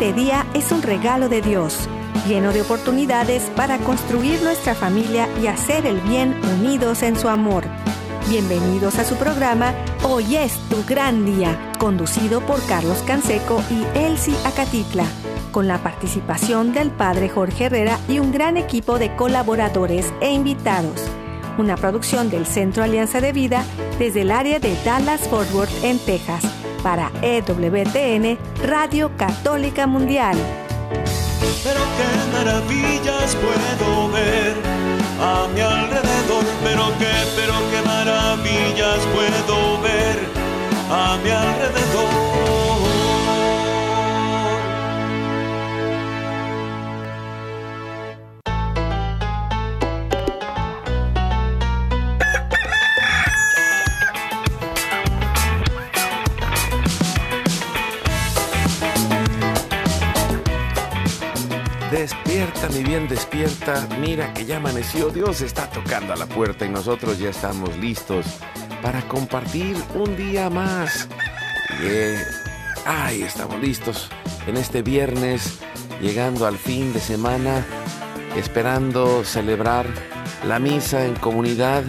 Este día es un regalo de Dios, lleno de oportunidades para construir nuestra familia y hacer el bien unidos en su amor. Bienvenidos a su programa Hoy es tu gran día, conducido por Carlos Canseco y Elsie Acatitla, con la participación del padre Jorge Herrera y un gran equipo de colaboradores e invitados. Una producción del Centro Alianza de Vida desde el área de Dallas-Fort Worth en Texas para EWTN Radio Católica Mundial. Pero qué maravillas puedo ver a mi alrededor, pero qué, pero qué maravillas puedo ver a mi alrededor. Despierta, mi bien, despierta. Mira que ya amaneció. Dios está tocando a la puerta y nosotros ya estamos listos para compartir un día más. Yeah. Ay, estamos listos en este viernes, llegando al fin de semana, esperando celebrar la misa en comunidad,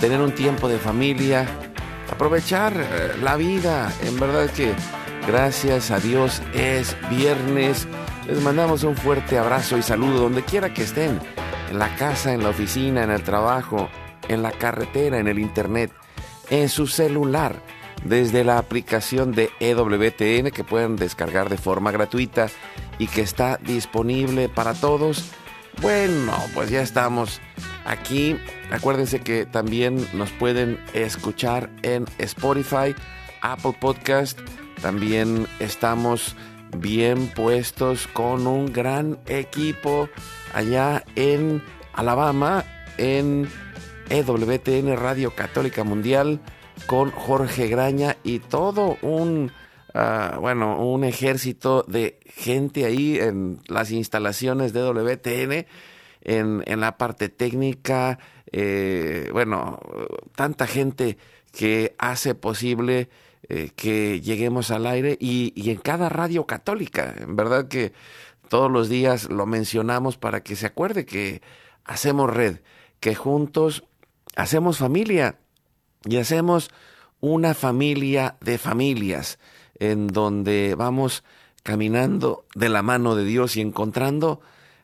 tener un tiempo de familia, aprovechar eh, la vida. En verdad que gracias a Dios es viernes. Les mandamos un fuerte abrazo y saludo donde quiera que estén, en la casa, en la oficina, en el trabajo, en la carretera, en el internet, en su celular, desde la aplicación de EWTN que pueden descargar de forma gratuita y que está disponible para todos. Bueno, pues ya estamos aquí. Acuérdense que también nos pueden escuchar en Spotify, Apple Podcast. También estamos bien puestos con un gran equipo allá en Alabama, en EWTN Radio Católica Mundial, con Jorge Graña y todo un, uh, bueno, un ejército de gente ahí en las instalaciones de EWTN, en, en la parte técnica, eh, bueno, tanta gente que hace posible eh, que lleguemos al aire y, y, en cada radio católica. En verdad que todos los días lo mencionamos para que se acuerde que hacemos red, que juntos hacemos familia y hacemos una familia de familias en donde vamos caminando de la mano de Dios y encontrando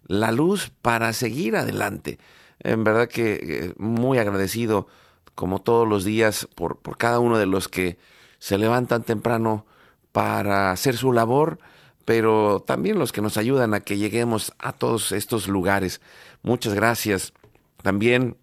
la luz para seguir adelante. En verdad que eh, muy agradecido como todos los días por, por cada uno de los que se levantan temprano para hacer su labor, pero también los que nos ayudan a que lleguemos a todos estos lugares. Muchas gracias también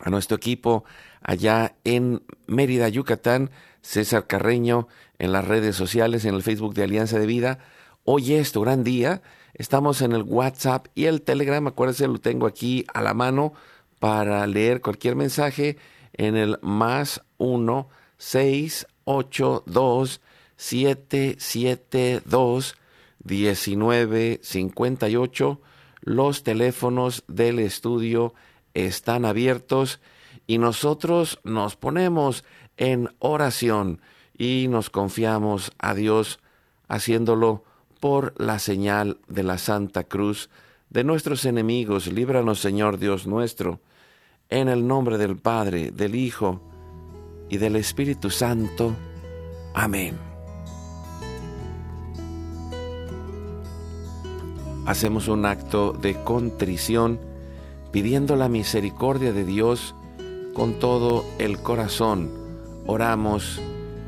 a nuestro equipo allá en Mérida, Yucatán, César Carreño, en las redes sociales, en el Facebook de Alianza de Vida. Hoy es tu gran día. Estamos en el WhatsApp y el Telegram. Acuérdense, lo tengo aquí a la mano para leer cualquier mensaje en el más 1 6 882 772 1958. Los teléfonos del estudio están abiertos y nosotros nos ponemos en oración y nos confiamos a Dios haciéndolo por la señal de la Santa Cruz de nuestros enemigos. Líbranos, Señor Dios nuestro, en el nombre del Padre, del Hijo, y del Espíritu Santo. Amén. Hacemos un acto de contrición pidiendo la misericordia de Dios con todo el corazón. Oramos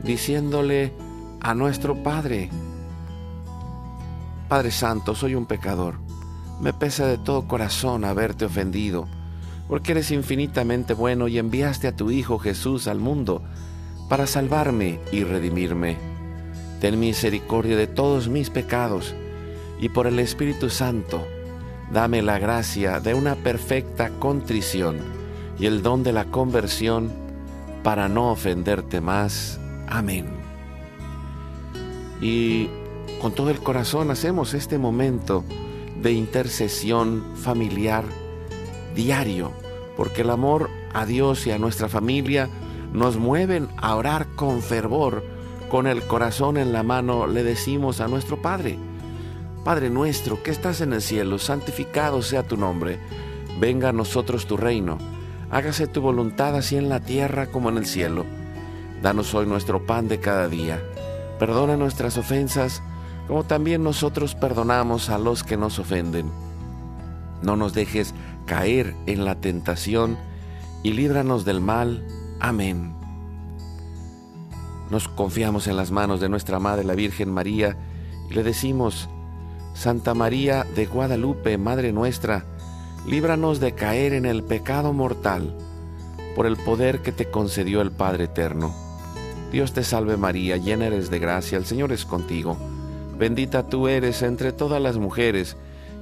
diciéndole a nuestro Padre, Padre Santo, soy un pecador. Me pesa de todo corazón haberte ofendido porque eres infinitamente bueno y enviaste a tu Hijo Jesús al mundo para salvarme y redimirme. Ten misericordia de todos mis pecados y por el Espíritu Santo, dame la gracia de una perfecta contrición y el don de la conversión para no ofenderte más. Amén. Y con todo el corazón hacemos este momento de intercesión familiar diario, porque el amor a Dios y a nuestra familia nos mueven a orar con fervor, con el corazón en la mano le decimos a nuestro Padre, Padre nuestro que estás en el cielo, santificado sea tu nombre. Venga a nosotros tu reino. Hágase tu voluntad así en la tierra como en el cielo. Danos hoy nuestro pan de cada día. Perdona nuestras ofensas, como también nosotros perdonamos a los que nos ofenden. No nos dejes caer en la tentación y líbranos del mal. Amén. Nos confiamos en las manos de nuestra Madre la Virgen María y le decimos, Santa María de Guadalupe, Madre nuestra, líbranos de caer en el pecado mortal, por el poder que te concedió el Padre Eterno. Dios te salve María, llena eres de gracia, el Señor es contigo. Bendita tú eres entre todas las mujeres,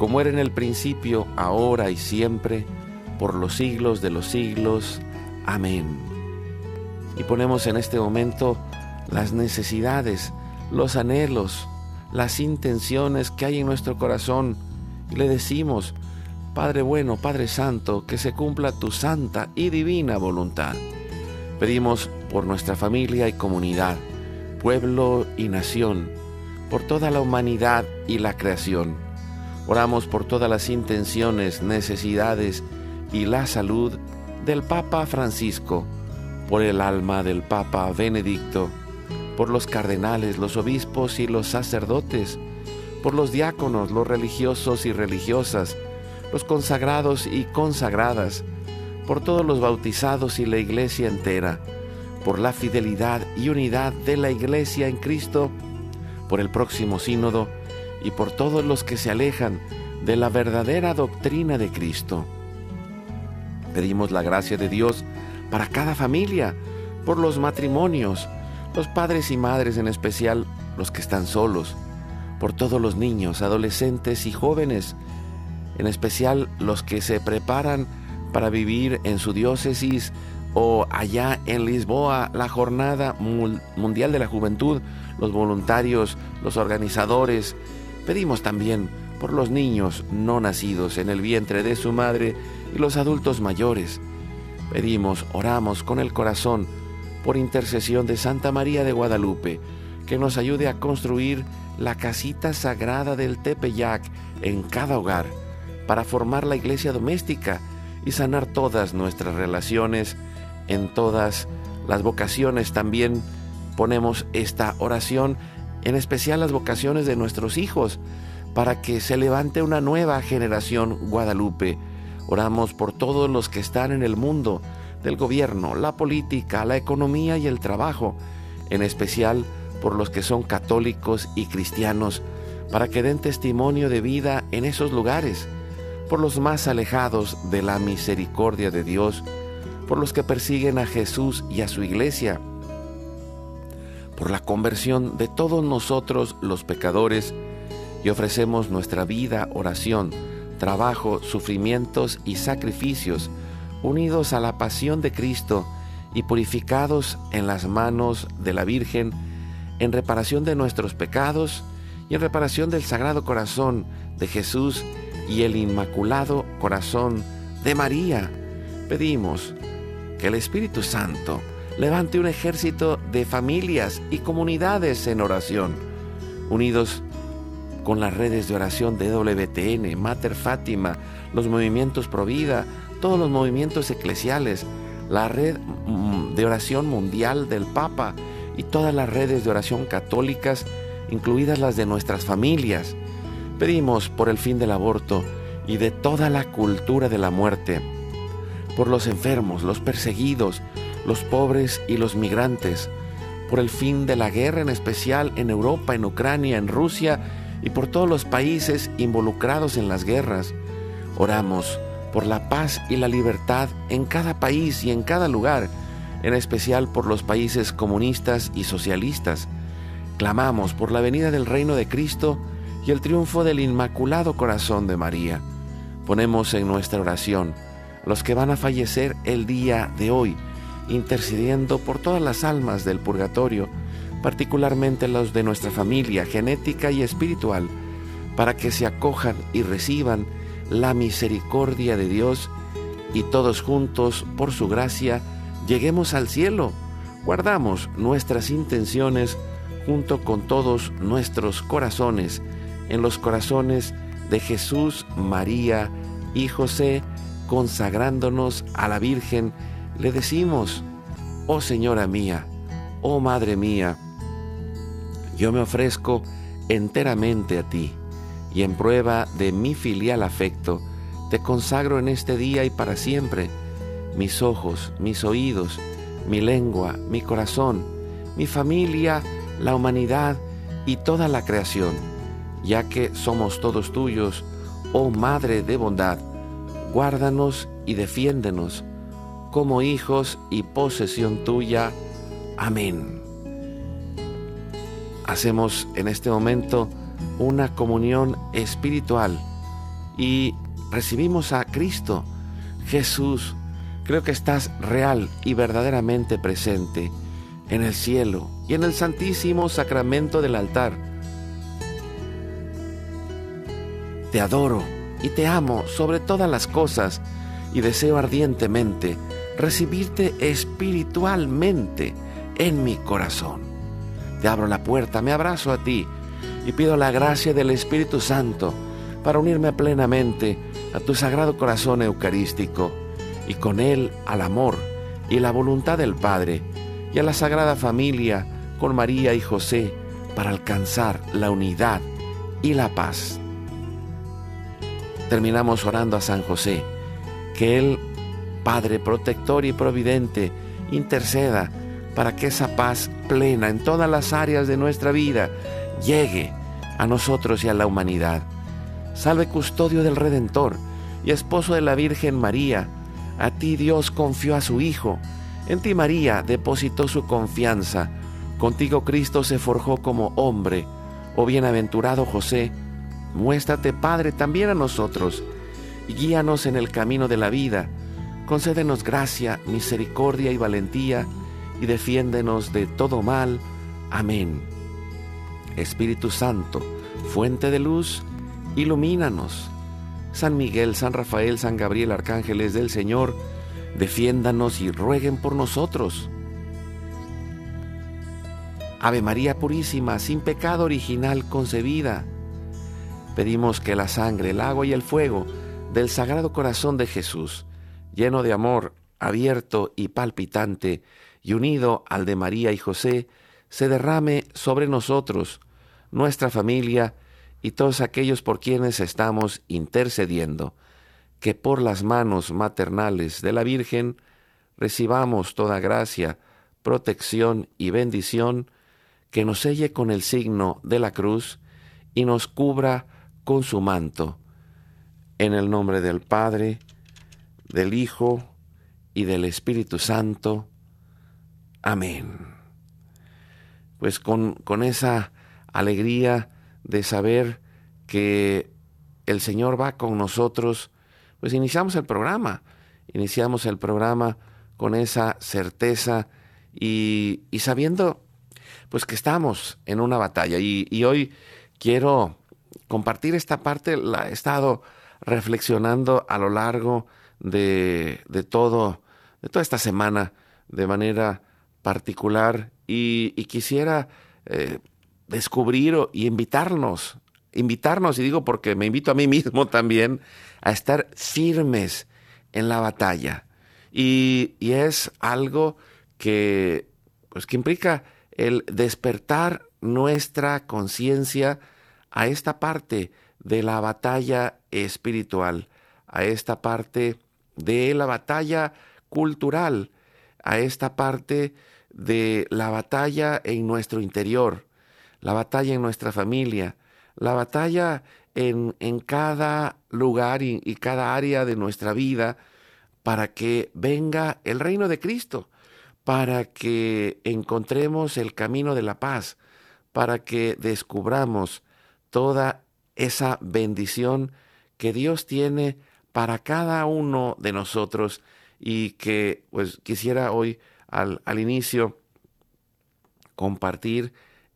como era en el principio, ahora y siempre, por los siglos de los siglos. Amén. Y ponemos en este momento las necesidades, los anhelos, las intenciones que hay en nuestro corazón y le decimos, Padre bueno, Padre Santo, que se cumpla tu santa y divina voluntad. Pedimos por nuestra familia y comunidad, pueblo y nación, por toda la humanidad y la creación. Oramos por todas las intenciones, necesidades y la salud del Papa Francisco, por el alma del Papa Benedicto, por los cardenales, los obispos y los sacerdotes, por los diáconos, los religiosos y religiosas, los consagrados y consagradas, por todos los bautizados y la iglesia entera, por la fidelidad y unidad de la iglesia en Cristo, por el próximo sínodo y por todos los que se alejan de la verdadera doctrina de Cristo. Pedimos la gracia de Dios para cada familia, por los matrimonios, los padres y madres en especial, los que están solos, por todos los niños, adolescentes y jóvenes, en especial los que se preparan para vivir en su diócesis o allá en Lisboa la Jornada Mundial de la Juventud, los voluntarios, los organizadores. Pedimos también por los niños no nacidos en el vientre de su madre y los adultos mayores. Pedimos, oramos con el corazón por intercesión de Santa María de Guadalupe, que nos ayude a construir la casita sagrada del Tepeyac en cada hogar, para formar la iglesia doméstica y sanar todas nuestras relaciones, en todas las vocaciones también ponemos esta oración, en especial las vocaciones de nuestros hijos, para que se levante una nueva generación Guadalupe. Oramos por todos los que están en el mundo, del gobierno, la política, la economía y el trabajo, en especial por los que son católicos y cristianos, para que den testimonio de vida en esos lugares, por los más alejados de la misericordia de Dios, por los que persiguen a Jesús y a su iglesia, por la conversión de todos nosotros los pecadores, y ofrecemos nuestra vida, oración, trabajo, sufrimientos y sacrificios, unidos a la pasión de Cristo y purificados en las manos de la Virgen, en reparación de nuestros pecados y en reparación del Sagrado Corazón de Jesús y el Inmaculado Corazón de María. Pedimos que el Espíritu Santo levante un ejército de familias y comunidades en oración, unidos con las redes de oración de WTN, Mater Fátima, los movimientos Provida, todos los movimientos eclesiales, la red mm, de oración mundial del Papa y todas las redes de oración católicas, incluidas las de nuestras familias. Pedimos por el fin del aborto y de toda la cultura de la muerte, por los enfermos, los perseguidos, los pobres y los migrantes, por el fin de la guerra en especial en Europa, en Ucrania, en Rusia y por todos los países involucrados en las guerras. Oramos por la paz y la libertad en cada país y en cada lugar, en especial por los países comunistas y socialistas. Clamamos por la venida del reino de Cristo y el triunfo del Inmaculado Corazón de María. Ponemos en nuestra oración los que van a fallecer el día de hoy, intercediendo por todas las almas del purgatorio, particularmente los de nuestra familia genética y espiritual, para que se acojan y reciban la misericordia de Dios y todos juntos, por su gracia, lleguemos al cielo. Guardamos nuestras intenciones junto con todos nuestros corazones en los corazones de Jesús, María y José, consagrándonos a la Virgen, le decimos, oh Señora mía, oh Madre mía, yo me ofrezco enteramente a ti y en prueba de mi filial afecto, te consagro en este día y para siempre mis ojos, mis oídos, mi lengua, mi corazón, mi familia, la humanidad y toda la creación, ya que somos todos tuyos, oh Madre de bondad, guárdanos y defiéndenos como hijos y posesión tuya. Amén. Hacemos en este momento una comunión espiritual y recibimos a Cristo, Jesús. Creo que estás real y verdaderamente presente en el cielo y en el santísimo sacramento del altar. Te adoro y te amo sobre todas las cosas y deseo ardientemente recibirte espiritualmente en mi corazón. Te abro la puerta, me abrazo a ti y pido la gracia del Espíritu Santo para unirme plenamente a tu sagrado corazón eucarístico y con él al amor y la voluntad del Padre y a la Sagrada Familia con María y José para alcanzar la unidad y la paz. Terminamos orando a San José, que Él, Padre protector y providente, interceda para que esa paz plena en todas las áreas de nuestra vida llegue a nosotros y a la humanidad. Salve custodio del Redentor y esposo de la Virgen María, a ti Dios confió a su Hijo, en ti María depositó su confianza, contigo Cristo se forjó como hombre, oh bienaventurado José, muéstrate Padre también a nosotros, y guíanos en el camino de la vida, concédenos gracia, misericordia y valentía, y defiéndenos de todo mal. Amén. Espíritu Santo, fuente de luz, ilumínanos. San Miguel, San Rafael, San Gabriel, arcángeles del Señor, defiéndanos y rueguen por nosotros. Ave María Purísima, sin pecado original concebida, pedimos que la sangre, el agua y el fuego del Sagrado Corazón de Jesús, lleno de amor, abierto y palpitante, y unido al de María y José, se derrame sobre nosotros, nuestra familia y todos aquellos por quienes estamos intercediendo, que por las manos maternales de la Virgen recibamos toda gracia, protección y bendición, que nos selle con el signo de la cruz y nos cubra con su manto. En el nombre del Padre, del Hijo y del Espíritu Santo. Amén. Pues con, con esa alegría de saber que el Señor va con nosotros, pues iniciamos el programa, iniciamos el programa con esa certeza y, y sabiendo pues que estamos en una batalla. Y, y, hoy quiero compartir esta parte, la he estado reflexionando a lo largo de, de todo, de toda esta semana de manera particular y, quisiera eh, descubrir y invitarnos, invitarnos, y digo porque me invito a mí mismo también, a estar firmes en la batalla. Y, es algo que, pues, que implica el despertar nuestra conciencia a esta parte de la batalla espiritual, a esta parte de la batalla cultural, a esta parte de la batalla en nuestro interior, la batalla en nuestra familia, la batalla en, en cada lugar y, y cada área de nuestra vida para que venga el reino de Cristo, para que encontremos el camino de la paz, para que descubramos toda esa bendición que Dios tiene para cada uno de nosotros y que pues quisiera hoy al, al inicio compartir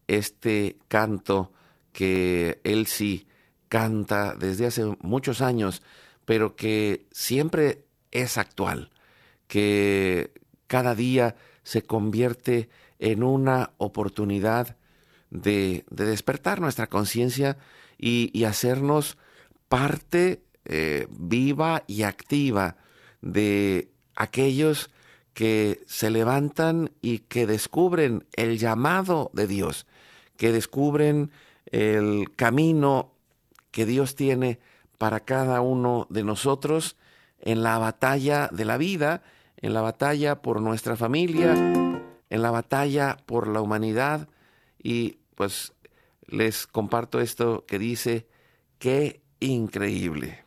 este canto que él sí canta desde hace muchos años, pero que siempre es actual, que cada día se convierte en una oportunidad de, de despertar nuestra conciencia y, y, hacernos parte eh, viva y activa de aquellos que se levantan y que descubren el llamado de Dios, que descubren el camino que Dios tiene para cada uno de nosotros en la batalla de la vida, en la batalla por nuestra familia, en la batalla por la humanidad. Y pues les comparto esto que dice, qué increíble.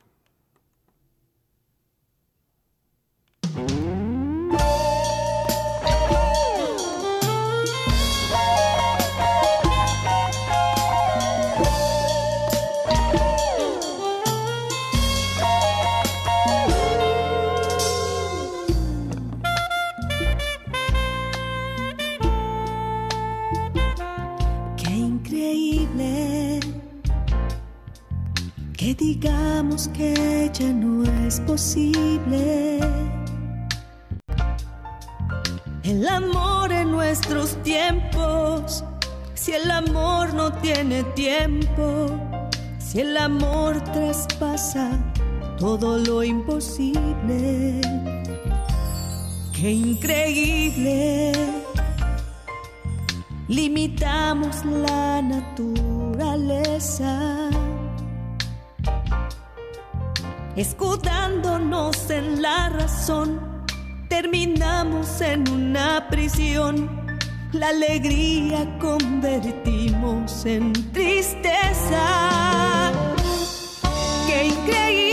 Digamos que ya no es posible. El amor en nuestros tiempos, si el amor no tiene tiempo, si el amor traspasa todo lo imposible. Qué increíble. Limitamos la naturaleza escudándonos en la razón, terminamos en una prisión. La alegría convertimos en tristeza. Qué increíble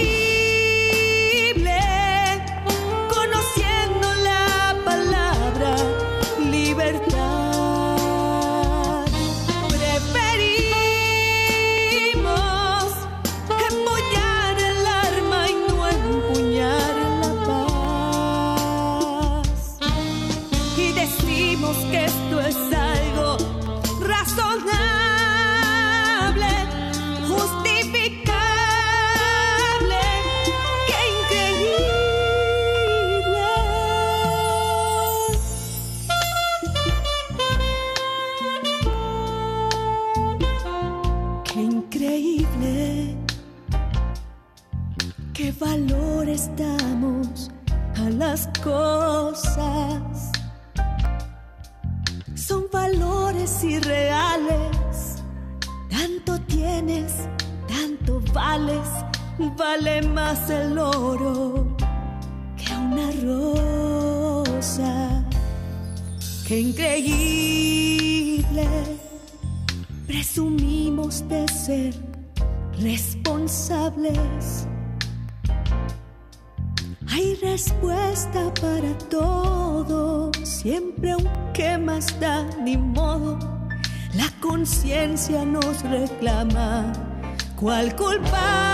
rosa. Qué increíble, presumimos de ser responsables hay respuesta para todo, siempre aunque más da ni modo. La conciencia nos reclama cuál culpable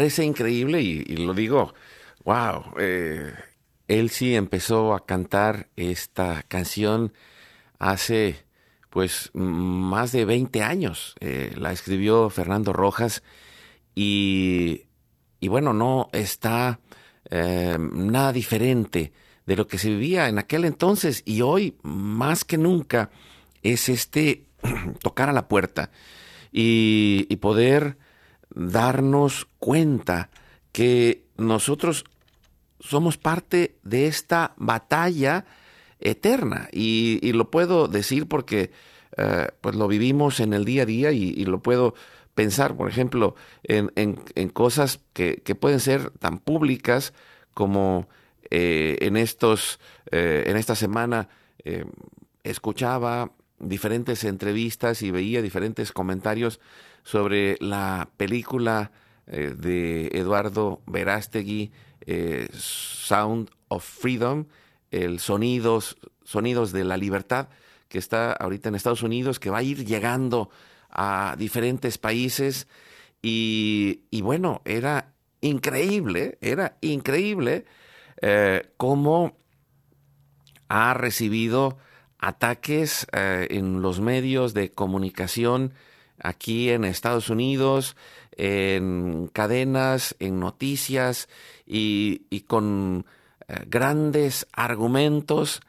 parece increíble y, lo digo, wow, eh, él sí empezó a cantar esta canción hace pues más de 20 años. Eh, la escribió Fernando Rojas y, y bueno, no está eh, nada diferente de lo que se vivía en aquel entonces y hoy más que nunca es este tocar a la puerta y, y poder darnos cuenta que nosotros somos parte de esta batalla eterna. Y, lo puedo decir porque eh, pues lo vivimos en el día a día y, lo puedo pensar, por ejemplo, en, en, cosas que, que, pueden ser tan públicas como eh, en estos, eh, en esta semana escuchaba diferentes entrevistas y veía diferentes comentarios sobre la película de Eduardo Verástegui, Sound of Freedom, el sonidos, sonidos de la libertad que está ahorita en Estados Unidos, que va a ir llegando a diferentes países. Y, bueno, era increíble, era increíble eh, cómo ha recibido ataques eh, en los medios de comunicación aquí en Estados Unidos, en cadenas, en noticias y, con eh, grandes argumentos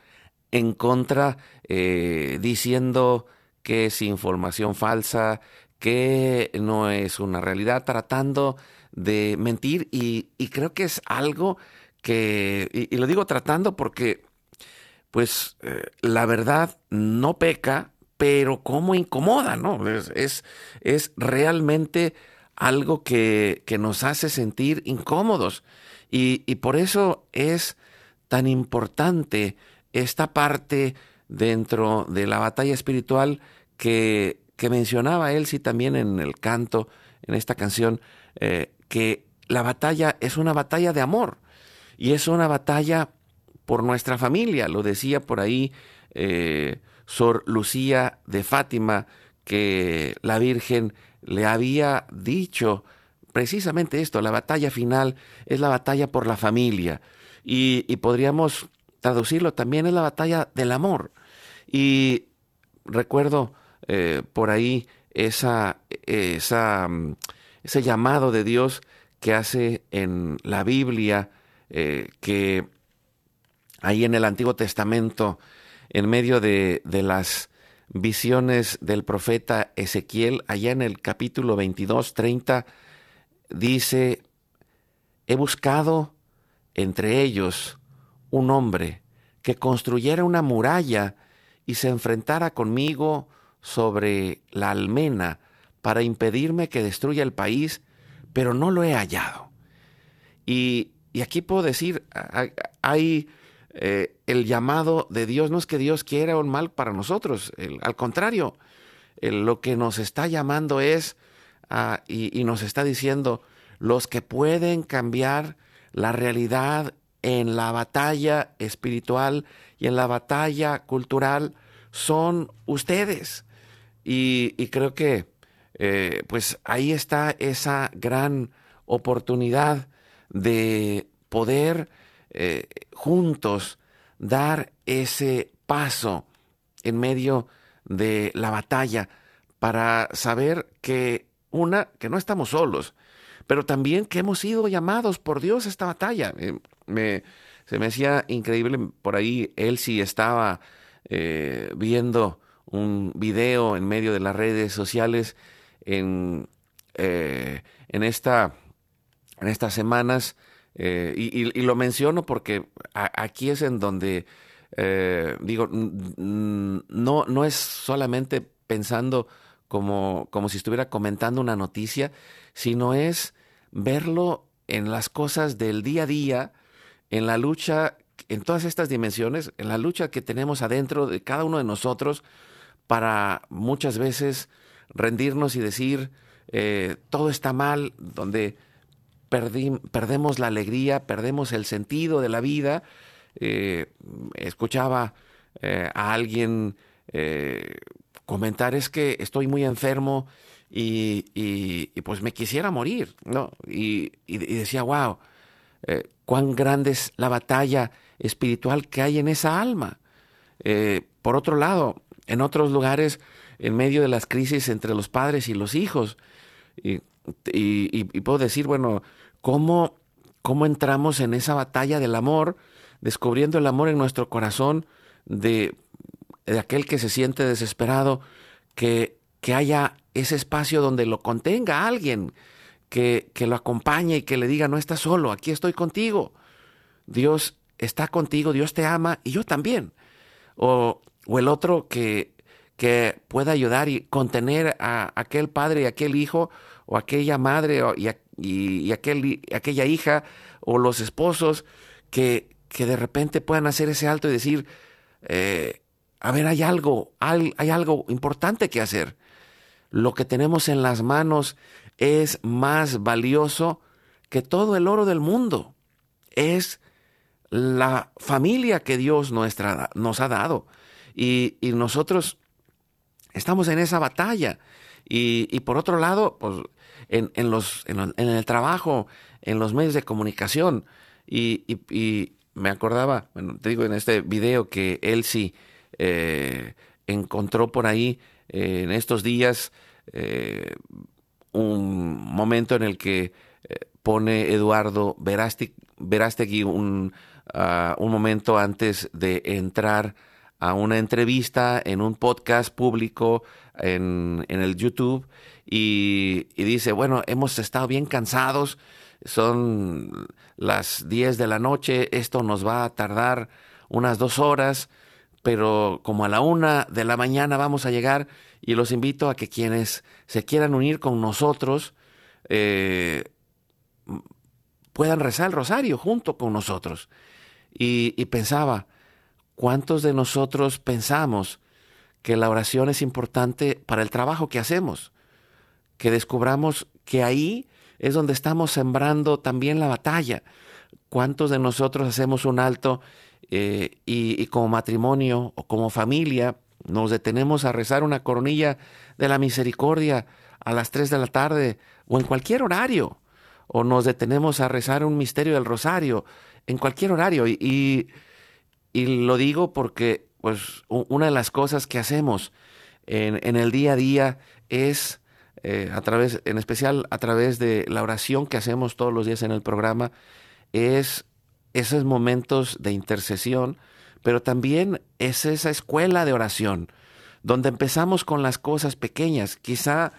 en contra, eh, diciendo que es información falsa, que no es una realidad, tratando de mentir. Y, creo que es algo que, y, lo digo tratando porque, pues, eh, la verdad no peca, pero como incomoda, ¿no? Es, es, realmente algo que, que nos hace sentir incómodos. Y, por eso es tan importante esta parte dentro de la batalla espiritual que, que mencionaba sí también en el canto, en esta canción, eh, que la batalla es una batalla de amor y es una batalla por nuestra familia. Lo decía por ahí eh, Sor Lucía de Fátima, que la Virgen le había dicho precisamente esto, la batalla final es la batalla por la familia y, podríamos traducirlo también es la batalla del amor. Y recuerdo eh, por ahí esa, esa, mm, ese llamado de Dios que hace en la Biblia, eh, que ahí en el Antiguo Testamento, en medio de, de, las visiones del profeta Ezequiel, allá en el capítulo 22, 30, dice, he buscado entre ellos un hombre que construyera una muralla y se enfrentara conmigo sobre la almena para impedirme que destruya el país, pero no lo he hallado. Y, aquí puedo decir, hay eh, el llamado de Dios, no es que Dios quiera un mal para nosotros, al contrario, lo que nos está llamando es y, nos está diciendo, los que pueden cambiar la realidad en la batalla espiritual y en la batalla cultural son ustedes. Y, creo que eh, pues ahí está esa gran oportunidad de poder eh, juntos dar ese paso en medio de la batalla para saber que una, que no estamos solos, pero también que hemos sido llamados por Dios a esta batalla. Eh, me, se me hacía increíble, por ahí él sí estaba eh, viendo un video en medio de las redes sociales en, en, esta, en estas semanas, y, lo menciono porque aquí es en donde, digo, no, no es solamente pensando como, como si estuviera comentando una noticia, sino es verlo en las cosas del día a día, en la lucha, en todas estas dimensiones, en la lucha que tenemos adentro de cada uno de nosotros para muchas veces rendirnos y decir, eh, todo está mal, donde perdemos la alegría, perdemos el sentido de la vida. Eh, escuchaba eh, a alguien comentar es que estoy muy enfermo y, pues me quisiera morir, ¿no? Y, decía, wow, eh, cuán grande es la batalla espiritual que hay en esa alma. Eh, por otro lado, en otros lugares, en medio de las crisis entre los padres y los hijos, y, puedo decir, bueno, ¿cómo, ¿cómo entramos en esa batalla del amor, descubriendo el amor en nuestro corazón de, de aquel que se siente desesperado, que, que haya ese espacio donde lo contenga alguien, que, que lo acompañe y que le diga, no estás solo, aquí estoy contigo. Dios está contigo, Dios te ama y yo también. O, o el otro que, que pueda ayudar y contener a aquel padre y aquel hijo o aquella madre y, aquel, aquella hija o los esposos que, que de repente puedan hacer ese alto y decir, eh, a ver, hay algo, hay, hay algo importante que hacer lo que tenemos en las manos es más valioso que todo el oro del mundo. Es la familia que Dios nuestra, nos ha dado. Y, nosotros estamos en esa batalla. Y, por otro lado, pues en, los, en, el trabajo, en los medios de comunicación. Y, me acordaba, bueno, te digo en este video que Elsie eh, encontró por ahí en estos días eh, un momento en el que eh, pone Eduardo Verástegui un, ah, un momento antes de entrar a una entrevista en un podcast público en, el YouTube y, dice, bueno, hemos estado bien cansados, son las 10 de la noche, esto nos va a tardar unas dos horas, pero como a la una de la mañana vamos a llegar y los invito a que quienes se quieran unir con nosotros eh, puedan rezar el rosario junto con nosotros. Y pensaba, ¿cuántos de nosotros pensamos que la oración es importante para el trabajo que hacemos? Que descubramos que ahí es donde estamos sembrando también la batalla. ¿Cuántos de nosotros hacemos un alto eh, y, como matrimonio o como familia nos detenemos a rezar una coronilla de la misericordia a las 3 de la tarde o en cualquier horario, o nos detenemos a rezar un misterio del rosario en cualquier horario. Y, lo digo porque pues, una de las cosas que hacemos en, el día a día es, eh, a través, en especial a través de la oración que hacemos todos los días en el programa, es esos momentos de intercesión, pero también es esa escuela de oración, donde empezamos con las cosas pequeñas, quizá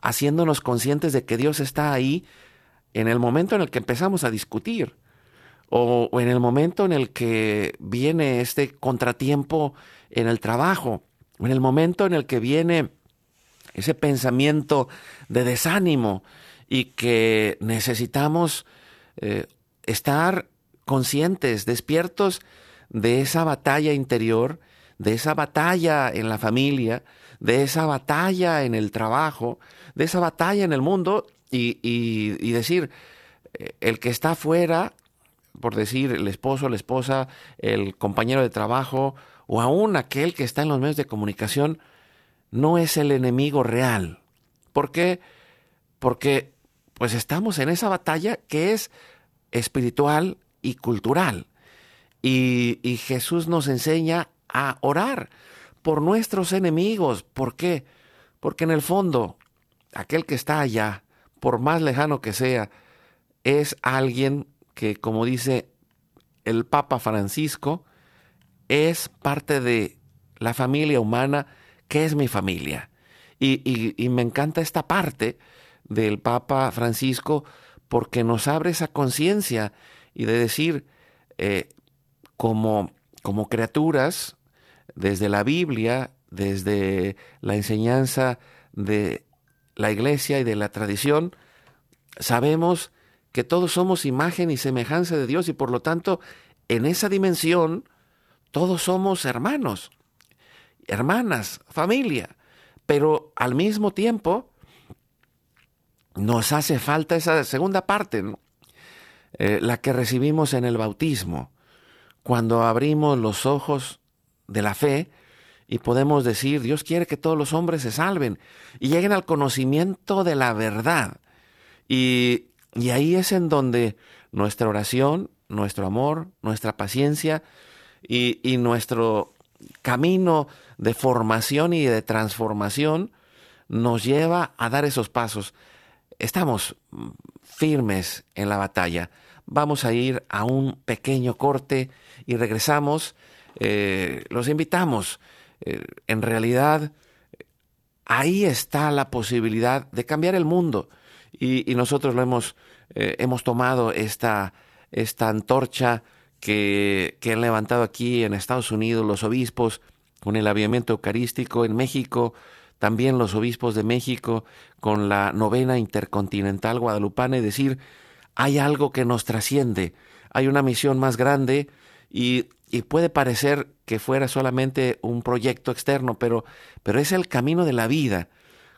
haciéndonos conscientes de que Dios está ahí en el momento en el que empezamos a discutir, o, en el momento en el que viene este contratiempo en el trabajo, en el momento en el que viene ese pensamiento de desánimo y que necesitamos eh, estar conscientes, despiertos de esa batalla interior, de esa batalla en la familia, de esa batalla en el trabajo, de esa batalla en el mundo y, decir, eh, el que está afuera, por decir el esposo, la esposa, el compañero de trabajo o aún aquel que está en los medios de comunicación, no es el enemigo real. ¿Por qué? Porque pues estamos en esa batalla que es espiritual, y cultural. Y, Jesús nos enseña a orar por nuestros enemigos. ¿Por qué? Porque en el fondo, aquel que está allá, por más lejano que sea, es alguien que, como dice el Papa Francisco, es parte de la familia humana, que es mi familia. Y, me encanta esta parte del Papa Francisco porque nos abre esa conciencia y de decir, eh, como, como criaturas, desde la Biblia, desde la enseñanza de la iglesia y de la tradición, sabemos que todos somos imagen y semejanza de Dios y por lo tanto, en esa dimensión, todos somos hermanos, hermanas, familia, pero al mismo tiempo nos hace falta esa segunda parte. Eh, la que recibimos en el bautismo, cuando abrimos los ojos de la fe y podemos decir, Dios quiere que todos los hombres se salven y lleguen al conocimiento de la verdad. Y, y ahí es en donde nuestra oración, nuestro amor, nuestra paciencia y, nuestro camino de formación y de transformación nos lleva a dar esos pasos. Estamos firmes en la batalla. Vamos a ir a un pequeño corte y regresamos. Eh, los invitamos. Eh, en realidad, ahí está la posibilidad de cambiar el mundo. Y, nosotros lo hemos, eh, hemos tomado esta, esta antorcha que, que han levantado aquí en Estados Unidos los obispos con el aviamiento eucarístico en México, también los obispos de México con la novena intercontinental guadalupana y decir, hay algo que nos trasciende, hay una misión más grande y, y, puede parecer que fuera solamente un proyecto externo, pero, pero es el camino de la vida.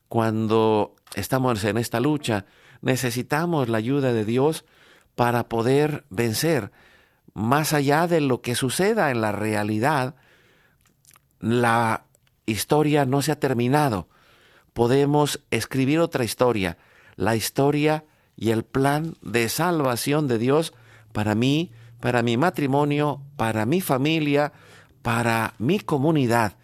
Cuando estamos en esta lucha, necesitamos la ayuda de Dios para poder vencer. Más allá de lo que suceda en la realidad, la historia no se ha terminado. Podemos escribir otra historia, la historia y el plan de salvación de Dios para mí, para mi matrimonio, para mi familia, para mi comunidad,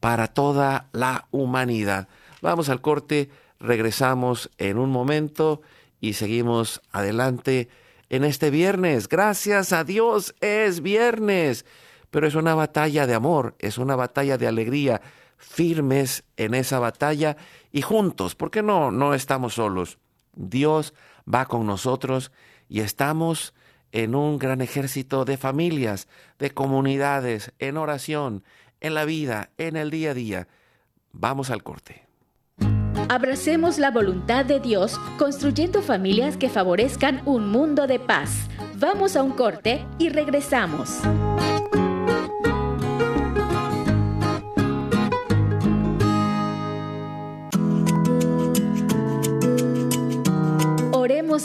para toda la humanidad. Vamos al corte, regresamos en un momento y seguimos adelante en este viernes. Gracias a Dios es viernes, pero es una batalla de amor, es una batalla de alegría, firmes en esa batalla y juntos, porque no, no estamos solos. Dios va con nosotros y estamos en un gran ejército de familias, de comunidades, en oración, en la vida, en el día a día. Vamos al corte. Abracemos la voluntad de Dios construyendo familias que favorezcan un mundo de paz. Vamos a un corte y regresamos.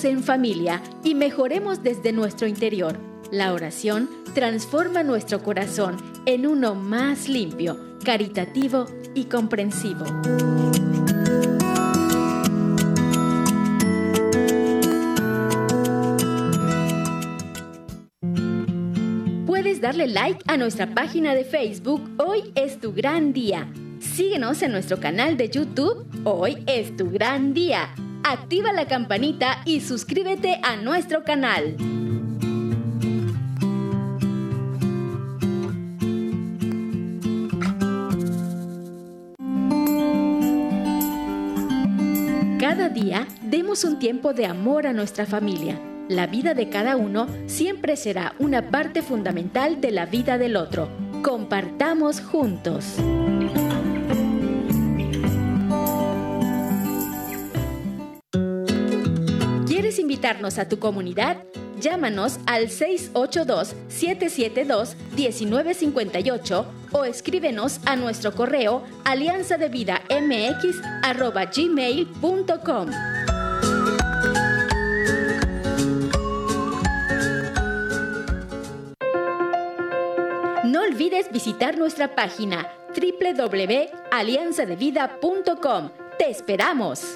en familia y mejoremos desde nuestro interior. La oración transforma nuestro corazón en uno más limpio, caritativo y comprensivo. Darle like a nuestra página de Facebook Hoy es tu gran día. Síguenos en nuestro canal de YouTube Hoy es tu gran día activa la campanita y suscríbete a nuestro canal. Cada día demos un tiempo de amor a nuestra familia. La vida de cada uno siempre será una parte fundamental de la vida del otro. Compartamos juntos. invitarnos a tu comunidad? Llámanos al 682-772-1958 o escríbenos a nuestro correo alianzadevidamx.gmail.com. olvides visitar nuestra página www.alianzadevida.com. ¡Te esperamos!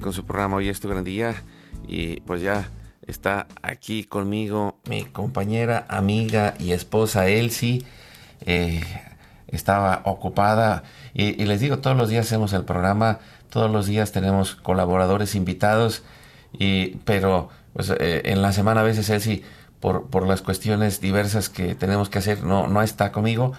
Con su programa. Hoy es tu gran día y pues ya está aquí conmigo mi compañera, amiga y esposa Elsie. Eh, estaba ocupada y, les digo, todos los días hacemos el programa, todos los días tenemos colaboradores invitados, y, pero pues, eh, en la semana a veces Elsie por, por, las cuestiones diversas que tenemos que hacer, no, no está conmigo,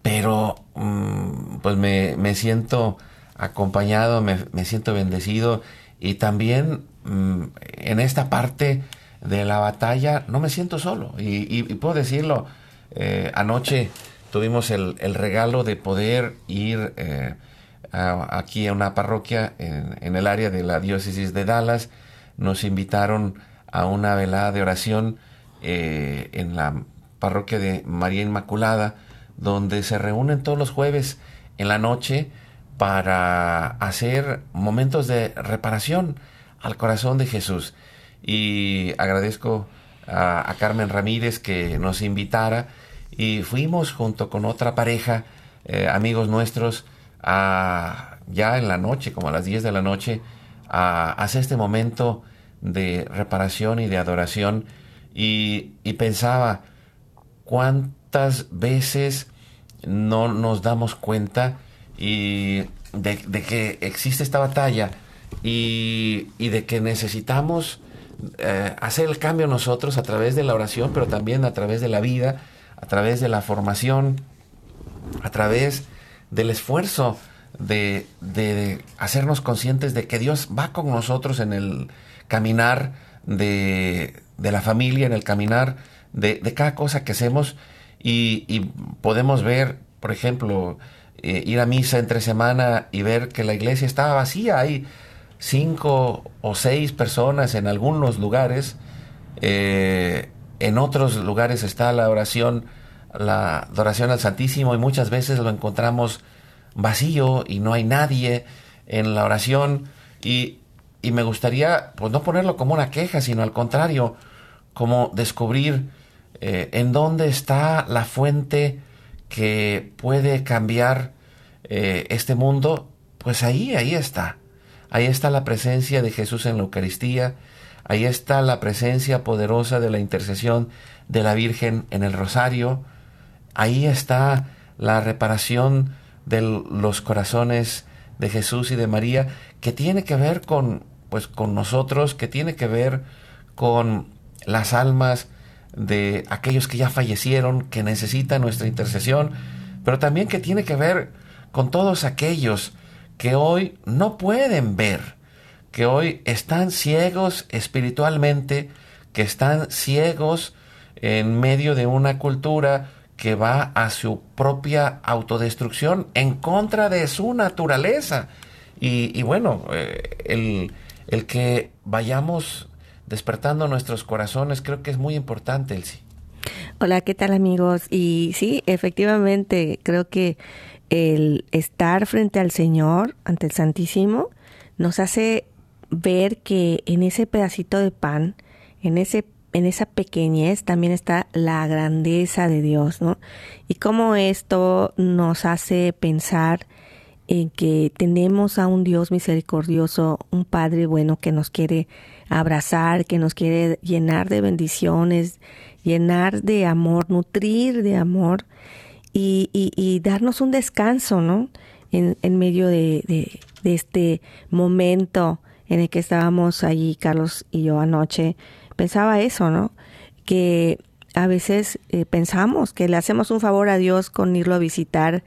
pero mm, pues me, me, siento acompañado, me, siento bendecido. Y también mm, en esta parte de la batalla no me siento solo. Y, puedo decirlo, eh, anoche tuvimos el, regalo de poder ir eh, aquí a una parroquia en, en, el área de la diócesis de Dallas, nos invitaron a una velada de oración eh, en la parroquia de María Inmaculada, donde se reúnen todos los jueves en la noche para hacer momentos de reparación al corazón de Jesús. Y agradezco a, Carmen Ramírez que nos invitara y fuimos junto con otra pareja, eh, amigos nuestros, a, ya en la noche, como a las 10 de la noche, a hacer este momento de reparación y de adoración y, pensaba cuántas veces no nos damos cuenta y de, que existe esta batalla y, de que necesitamos eh, hacer el cambio nosotros a través de la oración, pero también a través de la vida, a través de la formación, a través del esfuerzo de, de hacernos conscientes de que Dios va con nosotros en el, caminar de, de la familia, en el caminar de, de cada cosa que hacemos y, y podemos ver, por ejemplo, eh, ir a misa entre semana y ver que la iglesia estaba vacía. Hay cinco o seis personas en algunos lugares. Eh, en otros lugares está la oración, la adoración al Santísimo y muchas veces lo encontramos vacío y no hay nadie en la oración. Y y me gustaría pues no ponerlo como una queja, sino al contrario, como descubrir eh, en dónde está la fuente que puede cambiar eh, este mundo, pues ahí, ahí está. Ahí está la presencia de Jesús en la Eucaristía, ahí está la presencia poderosa de la intercesión de la Virgen en el Rosario, ahí está la reparación de los corazones de Jesús y de María, que tiene que ver con pues con nosotros, que tiene que ver con las almas de aquellos que ya fallecieron, que necesitan nuestra intercesión, pero también que tiene que ver con todos aquellos que hoy no pueden ver, que hoy están ciegos espiritualmente, que están ciegos en medio de una cultura que va a su propia autodestrucción en contra de su naturaleza. Y, bueno, eh, el, el que vayamos despertando nuestros corazones, creo que es muy importante, Elsie. Hola, ¿qué tal amigos? Y sí, efectivamente, creo que el estar frente al Señor, ante el Santísimo, nos hace ver que en ese pedacito de pan, en ese en esa pequeñez también está la grandeza de Dios, ¿no? Y cómo esto nos hace pensar en que tenemos a un Dios misericordioso, un Padre bueno que nos quiere abrazar, que nos quiere llenar de bendiciones, llenar de amor, nutrir de amor y, y, darnos un descanso, ¿no? En, en medio de, de, este momento en el que estábamos allí, Carlos y yo anoche, pensaba eso, ¿no? Que a veces eh, pensamos que le hacemos un favor a Dios con irlo a visitar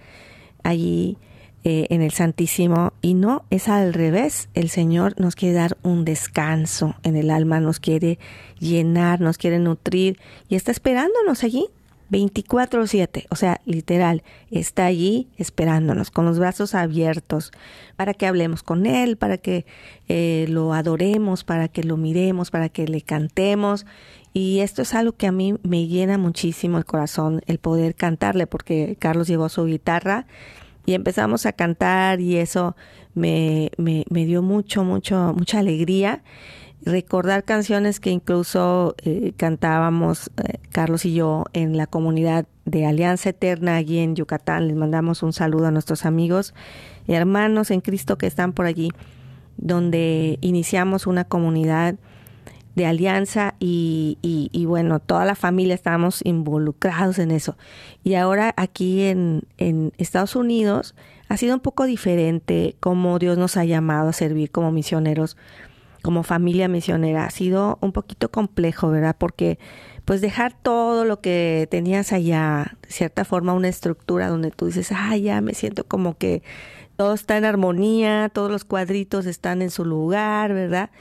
allí eh, en el Santísimo y no, es al revés. El Señor nos quiere dar un descanso en el alma, nos quiere llenar, nos quiere nutrir y está esperándonos allí 24/7, o sea, literal, está allí esperándonos con los brazos abiertos para que hablemos con Él, para que eh, lo adoremos, para que lo miremos, para que le cantemos. Y esto es algo que a mí me llena muchísimo el corazón, el poder cantarle, porque Carlos llevó su guitarra y empezamos a cantar y eso me, me, dio mucho, mucho, mucha alegría. Recordar canciones que incluso eh, cantábamos eh, Carlos y yo en la comunidad de Alianza Eterna allí en Yucatán. Les mandamos un saludo a nuestros amigos y hermanos en Cristo que están por allí, donde iniciamos una comunidad de alianza y, bueno, toda la familia estábamos involucrados en eso. Y ahora aquí en, en Estados Unidos ha sido un poco diferente cómo Dios nos ha llamado a servir como misioneros, como familia misionera. Ha sido un poquito complejo, ¿verdad? Porque pues dejar todo lo que tenías allá, de cierta forma una estructura donde tú dices, ah, ya me siento como que todo está en armonía, todos los cuadritos están en su lugar, ¿verdad?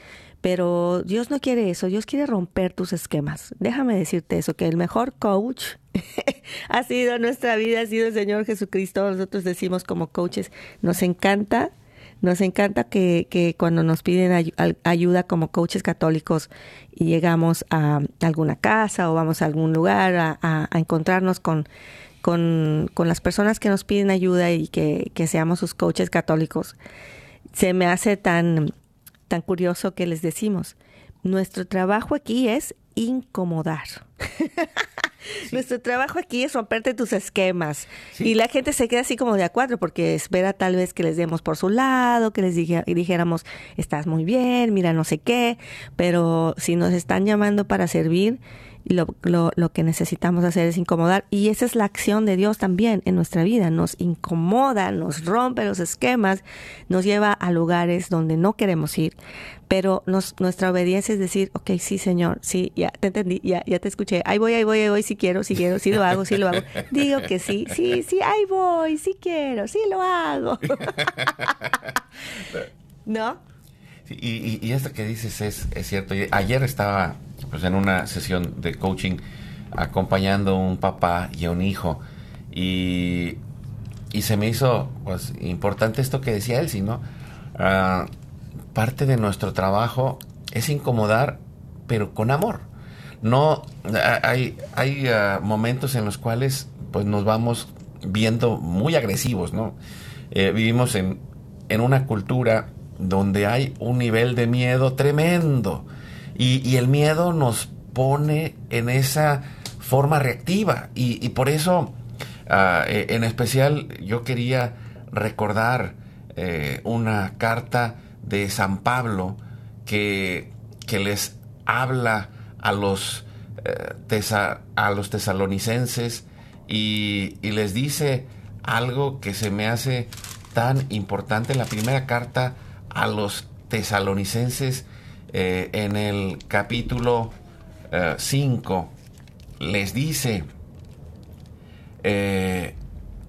Pero Dios no quiere eso, Dios quiere romper tus esquemas. Déjame decirte eso, que el mejor coach ha sido nuestra vida, ha sido el Señor Jesucristo. Nosotros decimos como coaches, nos encanta, nos encanta que, que cuando nos piden ayuda como coaches católicos y llegamos a alguna casa o vamos a algún lugar a, a, encontrarnos con, con, con, las personas que nos piden ayuda y que, que seamos sus coaches católicos, se me hace tan tan curioso que les decimos. Nuestro trabajo aquí es incomodar. Nuestro trabajo aquí es romperte tus esquemas. Y la gente se queda así como de a cuatro porque espera tal vez que les demos por su lado, que les dijéramos, estás muy bien, mira no sé qué. Pero si nos están llamando para servir, lo, lo, lo, que necesitamos hacer es incomodar. Y esa es la acción de Dios también en nuestra vida. Nos incomoda, nos rompe los esquemas, nos lleva a lugares donde no queremos ir. Pero nos, nuestra obediencia es decir, ok, sí, Señor, sí, ya te entendí, ya, ya te escuché. Ahí voy, ahí voy, ahí voy, si quiero, si quiero, sí lo hago, sí lo hago. Digo que sí, sí, sí, ahí voy, sí quiero, sí lo hago. ¿No? y, y, esto que dices es, es cierto. Ayer estaba pues en una sesión de coaching acompañando a un papá y a un hijo y, y se me hizo pues importante esto que decía él, ¿no? Ah, parte de nuestro trabajo es incomodar, pero con amor. No, hay, hay ah, momentos en los cuales pues nos vamos viendo muy agresivos, ¿no? Eh, vivimos en, en una cultura donde hay un nivel de miedo tremendo y, el miedo nos pone en esa forma reactiva. Y, por eso, ah, e, en especial, yo quería recordar eh, una carta de San Pablo que, que les habla a los, eh, a los tesalonicenses y, les dice algo que se me hace tan importante. La primera carta a los tesalonicenses eh, en el capítulo 5 eh, les dice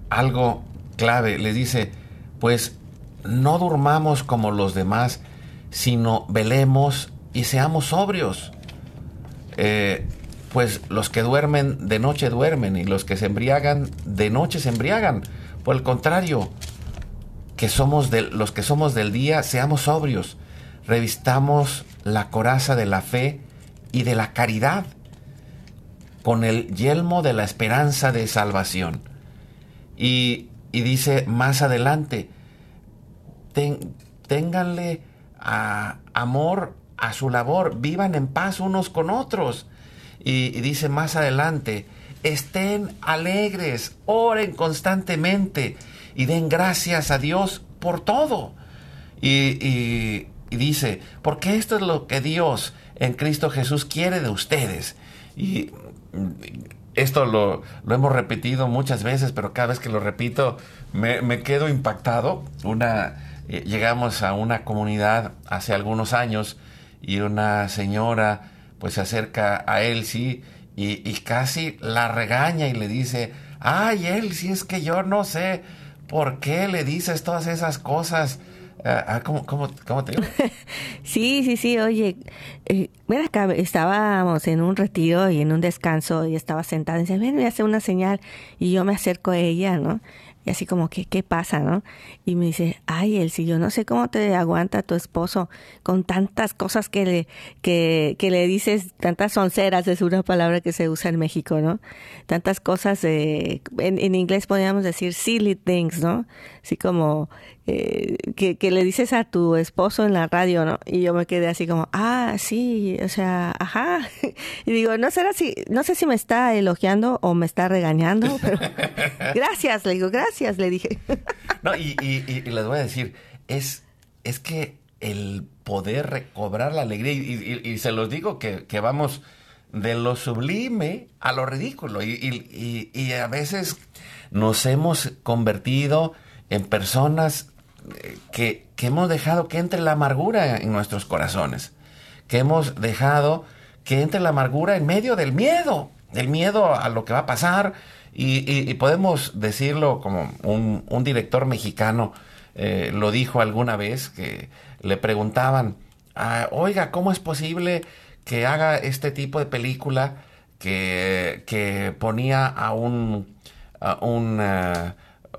algo clave, les dice, pues no durmamos como los demás, sino velemos y seamos sobrios. Pues los que duermen de noche duermen y los que se embriagan de noche se embriagan. Por el contrario, que somos de, los que somos del día, seamos sobrios, revistamos la coraza de la fe y de la caridad, con el yelmo de la esperanza de salvación. Y, dice más adelante, ténganle a, amor a su labor, vivan en paz unos con otros. Y, dice más adelante, estén alegres, oren constantemente y den gracias a Dios por todo. y, y dice, porque esto es lo que Dios en Cristo Jesús quiere de ustedes. Y esto lo, hemos repetido muchas veces, pero cada vez que lo repito me, quedo impactado. Una, eh, llegamos a una comunidad hace algunos años y una señora pues se acerca a Elsie y, y casi la regaña y le dice, ay Elsie, es que yo no sé por qué le dices todas esas cosas Ah, ah, ¿cómo, cómo, cómo, te digo? sí, sí, sí, oye, eh, mira estábamos en un retiro y en un descanso y estaba sentada y dice, ven, me hace una señal y yo me acerco a ella, ¿no? Y así como que, ¿qué pasa, no? Y me dice, ay, Elsie, yo no sé cómo te aguanta tu esposo con tantas cosas que le, que, que le dices, tantas sonceras, es una palabra que se usa en México, ¿no? Tantas cosas, en, en inglés podríamos decir silly things, ¿no? Así como eh, que, que, le dices a tu esposo en la radio, ¿no? Y yo me quedé así como, ah, sí, o sea, ajá. Y digo, no será si, no sé si me está elogiando o me está regañando, pero gracias, le digo, gracias, le dije. no, y, y, les voy a decir, es, es que el poder recobrar la alegría, y, se los digo que, que, vamos de lo sublime a lo ridículo, y a veces nos hemos convertido en personas que, hemos dejado que entre la amargura en nuestros corazones, que hemos dejado que entre la amargura en medio del miedo, del miedo a lo que va a pasar. Y, podemos decirlo como un, director mexicano eh, lo dijo alguna vez, que le preguntaban, ah, oiga, ¿cómo es posible que haga este tipo de película que, que ponía a un, un eh,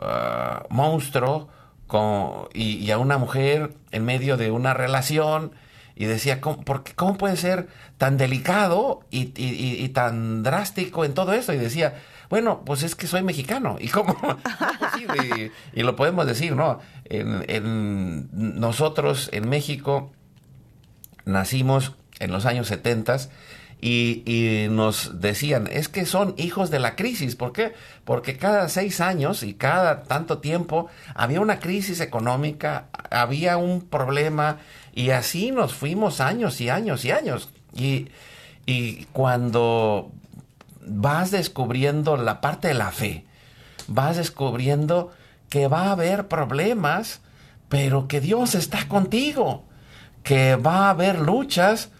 eh, monstruo con, y, a una mujer en medio de una relación y decía, ¿cómo, ¿cómo puede ser tan delicado y, tan drástico en todo eso? Y decía, bueno, pues es que soy mexicano. ¿Y cómo? y, lo podemos decir, ¿no? En, nosotros en México nacimos en los años 70 y, nos decían, es que son hijos de la crisis. ¿Por qué? Porque cada seis años y cada tanto tiempo había una crisis económica, había un problema y así nos fuimos años y años y años. Y, y cuando vas descubriendo la parte de la fe, vas descubriendo que va a haber problemas, pero que Dios está contigo, que va a haber luchas,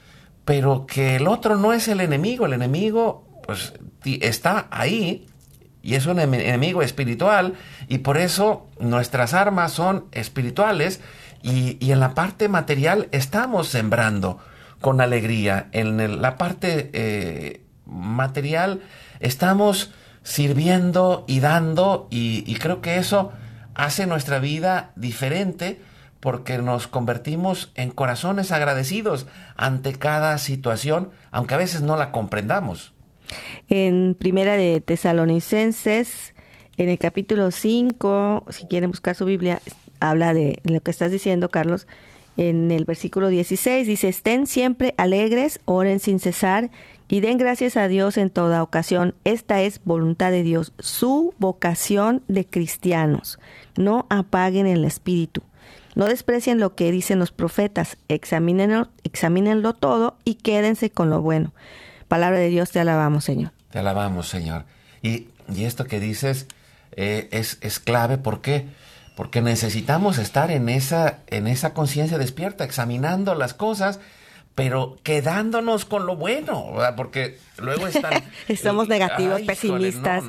pero que el otro no es el enemigo, el enemigo pues está ahí y es un enemigo espiritual y por eso nuestras armas son espirituales y, en la parte material estamos sembrando con alegría, en la parte eh, material estamos sirviendo y dando y creo que eso hace nuestra vida diferente porque nos convertimos en corazones agradecidos ante cada situación, aunque a veces no la comprendamos. En Primera de Tesalonicenses, en el capítulo 5, si quieren buscar su Biblia, habla de lo que estás diciendo, Carlos. En el versículo 16 dice, estén siempre alegres, oren sin cesar y den gracias a Dios en toda ocasión. Esta es voluntad de Dios, su vocación de cristianos. No apaguen el espíritu. No desprecien lo que dicen los profetas, examínenlo, examínenlo todo y quédense con lo bueno. Palabra de Dios, te alabamos, Señor. Te alabamos, Señor. Y, y esto que dices eh, es, es clave, ¿por qué? Porque necesitamos estar en esa, en esa conciencia despierta, examinando las cosas pero quedándonos con lo bueno, porque luego están... Estamos negativos, pesimistas,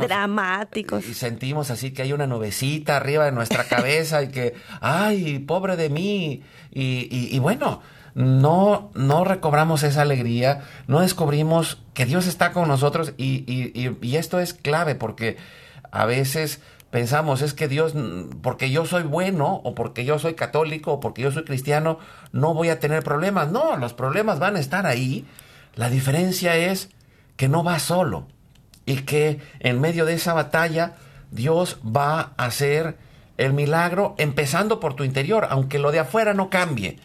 dramáticos. Y sentimos así que hay una nubecita arriba de nuestra cabeza y que, ay, pobre de mí. Y, y, bueno, no, no recobramos esa alegría, no descubrimos que Dios está con nosotros y, y, y esto es clave porque a veces pensamos es que Dios, porque yo soy bueno o porque yo soy católico o porque yo soy cristiano, no voy a tener problemas. No, los problemas van a estar ahí. La diferencia es que no va solo y que en medio de esa batalla Dios va a hacer el milagro empezando por tu interior, aunque lo de afuera no cambie.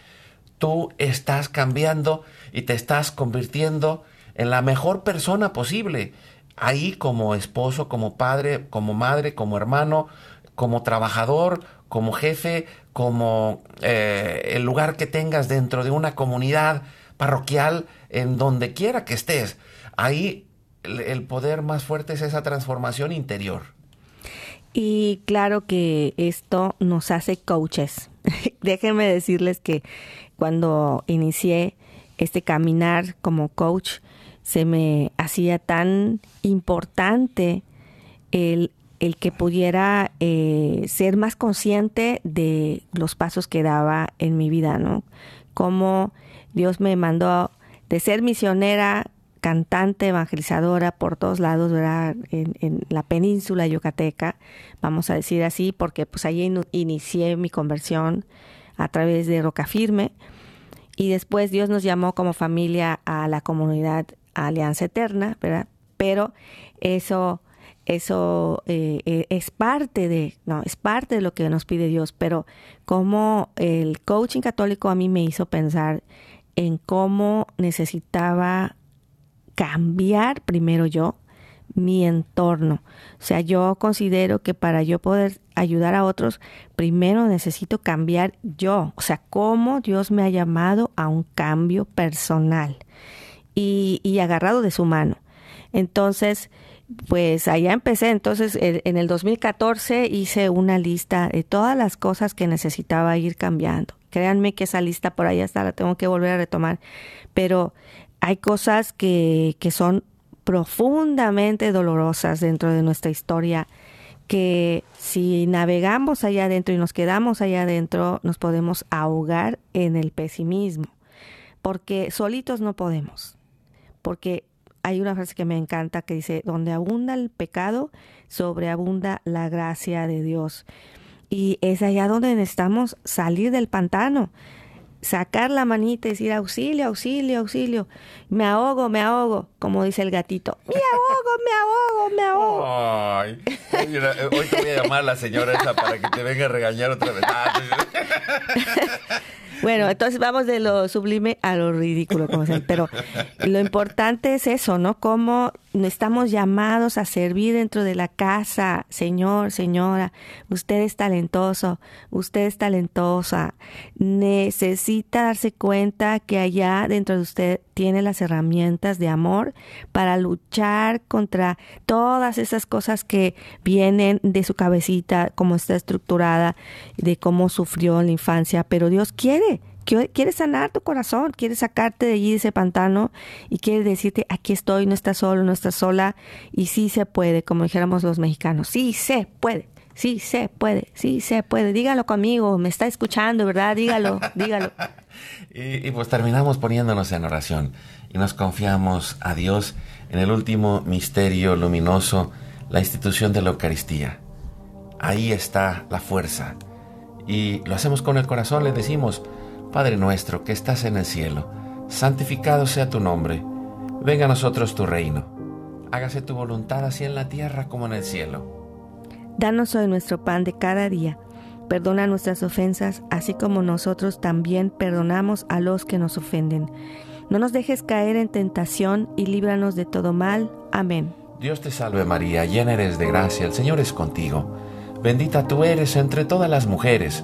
Tú estás cambiando y te estás convirtiendo en la mejor persona posible ahí como esposo, como padre, como madre, como hermano, como trabajador, como jefe, como eh, el lugar que tengas dentro de una comunidad parroquial, en donde quiera que estés. Ahí el poder más fuerte es esa transformación interior. Y claro que esto nos hace coaches. Déjenme decirles que cuando inicié este caminar como coach, se me hacía tan importante el, el que pudiera eh, ser más consciente de los pasos que daba en mi vida, ¿no? Cómo Dios me mandó de ser misionera, cantante, evangelizadora por todos lados, ¿verdad? En, en, la península yucateca, vamos a decir así, porque pues ahí inicié mi conversión a través de Roca Firme. Y después Dios nos llamó como familia a la comunidad alianza eterna, ¿verdad? Pero eso, eso eh, eh, es parte de, no, es parte de lo que nos pide Dios, pero como el coaching católico a mí me hizo pensar en cómo necesitaba cambiar primero yo mi entorno. O sea, yo considero que para yo poder ayudar a otros, primero necesito cambiar yo. O sea, cómo Dios me ha llamado a un cambio personal y, agarrado de su mano. Entonces, pues allá empecé. Entonces, en el 2014 hice una lista de todas las cosas que necesitaba ir cambiando. Créanme que esa lista por ahí está, la tengo que volver a retomar. Pero hay cosas que, que son profundamente dolorosas dentro de nuestra historia que si navegamos allá adentro y nos quedamos allá adentro, nos podemos ahogar en el pesimismo, porque solitos no podemos, porque hay una frase que me encanta que dice, donde abunda el pecado, sobreabunda la gracia de Dios. Y es allá donde necesitamos salir del pantano sacar la manita y decir auxilio, auxilio, auxilio. Me ahogo, me ahogo, como dice el gatito. Me ahogo, me ahogo, me ahogo. Ay, hoy te voy a llamar a la señora esa para que te venga a regañar otra vez. Bueno, entonces vamos de lo sublime a lo ridículo, como se pero lo importante es eso, ¿no? Cómo estamos llamados a servir dentro de la casa, señor, señora, usted es talentoso, usted es talentosa, necesita darse cuenta que allá dentro de usted tiene las herramientas de amor para luchar contra todas esas cosas que vienen de su cabecita, cómo está estructurada, de cómo sufrió en la infancia, pero Dios quiere quiere sanar tu corazón, quiere sacarte de allí de ese pantano y quiere decirte, aquí estoy, no estás solo, no estás sola, y sí se puede, como dijéramos los mexicanos, sí se puede, sí se puede, sí se puede, dígalo conmigo, me está escuchando, ¿verdad? Dígalo, dígalo. y, y pues terminamos poniéndonos en oración y nos confiamos a Dios en el último misterio luminoso, la institución de la Eucaristía. Ahí está la fuerza. Y lo hacemos con el corazón, le decimos, Padre nuestro que estás en el cielo, santificado sea tu nombre, venga a nosotros tu reino, hágase tu voluntad así en la tierra como en el cielo. Danos hoy nuestro pan de cada día, perdona nuestras ofensas, así como nosotros también perdonamos a los que nos ofenden. No nos dejes caer en tentación y líbranos de todo mal. Amén. Dios te salve María, llena eres de gracia, el Señor es contigo. Bendita tú eres entre todas las mujeres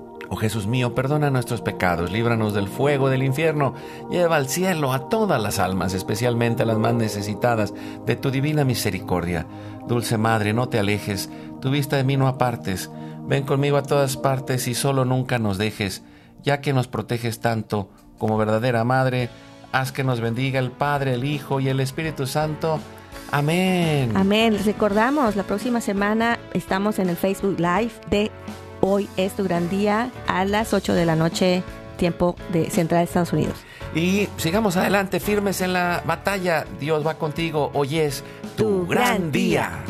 Oh Jesús mío, perdona nuestros pecados, líbranos del fuego del infierno, lleva al cielo a todas las almas, especialmente a las más necesitadas de tu divina misericordia. Dulce Madre, no te alejes, tu vista de mí no apartes, ven conmigo a todas partes y solo nunca nos dejes, ya que nos proteges tanto como verdadera Madre, haz que nos bendiga el Padre, el Hijo y el Espíritu Santo. Amén. Amén. recordamos, la próxima semana estamos en el Facebook Live de Hoy es tu gran día a las 8 de la noche, tiempo de Central de Estados Unidos. Y sigamos adelante, firmes en la batalla. Dios va contigo. Hoy es tu, gran, día.